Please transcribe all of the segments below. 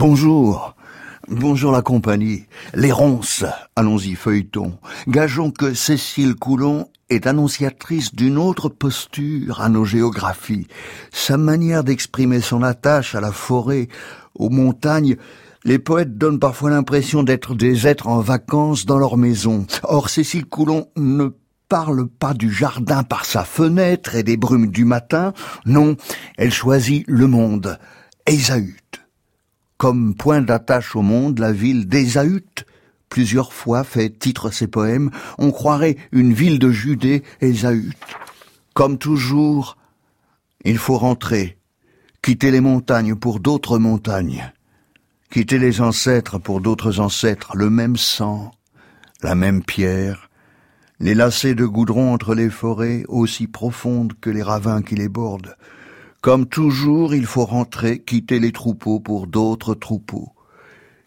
Bonjour. Bonjour la compagnie. Les ronces. Allons-y, feuilleton. Gageons que Cécile Coulon est annonciatrice d'une autre posture à nos géographies. Sa manière d'exprimer son attache à la forêt, aux montagnes, les poètes donnent parfois l'impression d'être des êtres en vacances dans leur maison. Or, Cécile Coulon ne parle pas du jardin par sa fenêtre et des brumes du matin. Non, elle choisit le monde. Comme point d'attache au monde la ville d'Ésaüt, plusieurs fois fait titre ses poèmes, on croirait une ville de Judée, Ésaüt. Comme toujours, il faut rentrer, quitter les montagnes pour d'autres montagnes, quitter les ancêtres pour d'autres ancêtres, le même sang, la même pierre, les lacets de goudron entre les forêts aussi profondes que les ravins qui les bordent, comme toujours, il faut rentrer, quitter les troupeaux pour d'autres troupeaux.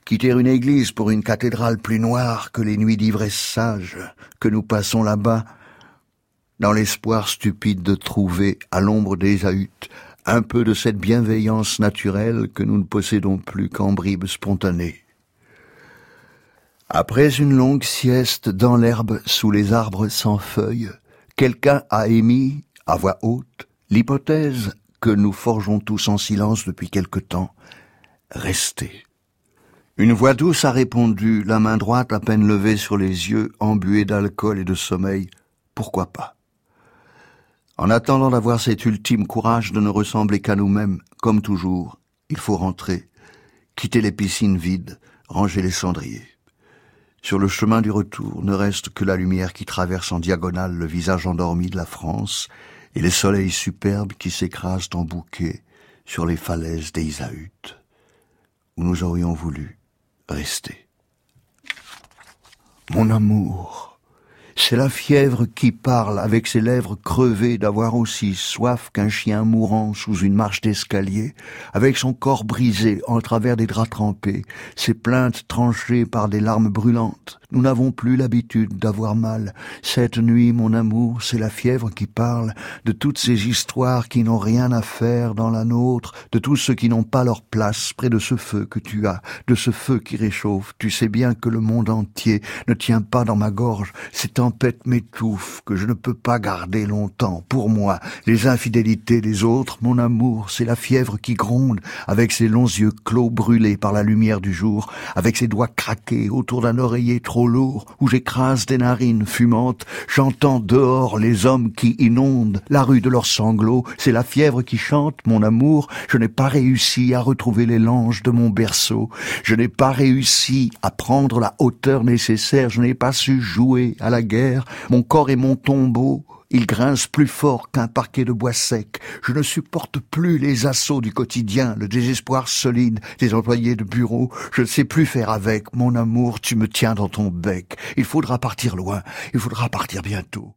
Quitter une église pour une cathédrale plus noire que les nuits d'ivresse sage que nous passons là-bas, dans l'espoir stupide de trouver, à l'ombre des ahutes, un peu de cette bienveillance naturelle que nous ne possédons plus qu'en bribes spontanées. Après une longue sieste dans l'herbe sous les arbres sans feuilles, quelqu'un a émis, à voix haute, l'hypothèse que nous forgeons tous en silence depuis quelque temps, restez. Une voix douce a répondu, la main droite à peine levée sur les yeux, embuée d'alcool et de sommeil, pourquoi pas? En attendant d'avoir cet ultime courage de ne ressembler qu'à nous-mêmes, comme toujours, il faut rentrer, quitter les piscines vides, ranger les cendriers. Sur le chemin du retour ne reste que la lumière qui traverse en diagonale le visage endormi de la France et les soleils superbes qui s'écrasent en bouquets sur les falaises d'Isaüt, où nous aurions voulu rester. Mon amour, c'est la fièvre qui parle avec ses lèvres crevées d'avoir aussi soif qu'un chien mourant sous une marche d'escalier, avec son corps brisé en travers des draps trempés, ses plaintes tranchées par des larmes brûlantes. Nous n'avons plus l'habitude d'avoir mal. Cette nuit, mon amour, c'est la fièvre qui parle de toutes ces histoires qui n'ont rien à faire dans la nôtre, de tous ceux qui n'ont pas leur place près de ce feu que tu as, de ce feu qui réchauffe. Tu sais bien que le monde entier ne tient pas dans ma gorge. Tempête m'étouffe, que je ne peux pas garder longtemps. Pour moi, les infidélités des autres, mon amour, c'est la fièvre qui gronde, avec ses longs yeux clos brûlés par la lumière du jour, avec ses doigts craqués autour d'un oreiller trop lourd, où j'écrase des narines fumantes, j'entends dehors les hommes qui inondent la rue de leurs sanglots, c'est la fièvre qui chante, mon amour, je n'ai pas réussi à retrouver les langes de mon berceau, je n'ai pas réussi à prendre la hauteur nécessaire, je n'ai pas su jouer à la mon corps est mon tombeau, il grince plus fort qu'un parquet de bois sec. Je ne supporte plus les assauts du quotidien, le désespoir solide des employés de bureau. Je ne sais plus faire avec. Mon amour, tu me tiens dans ton bec. Il faudra partir loin. Il faudra partir bientôt.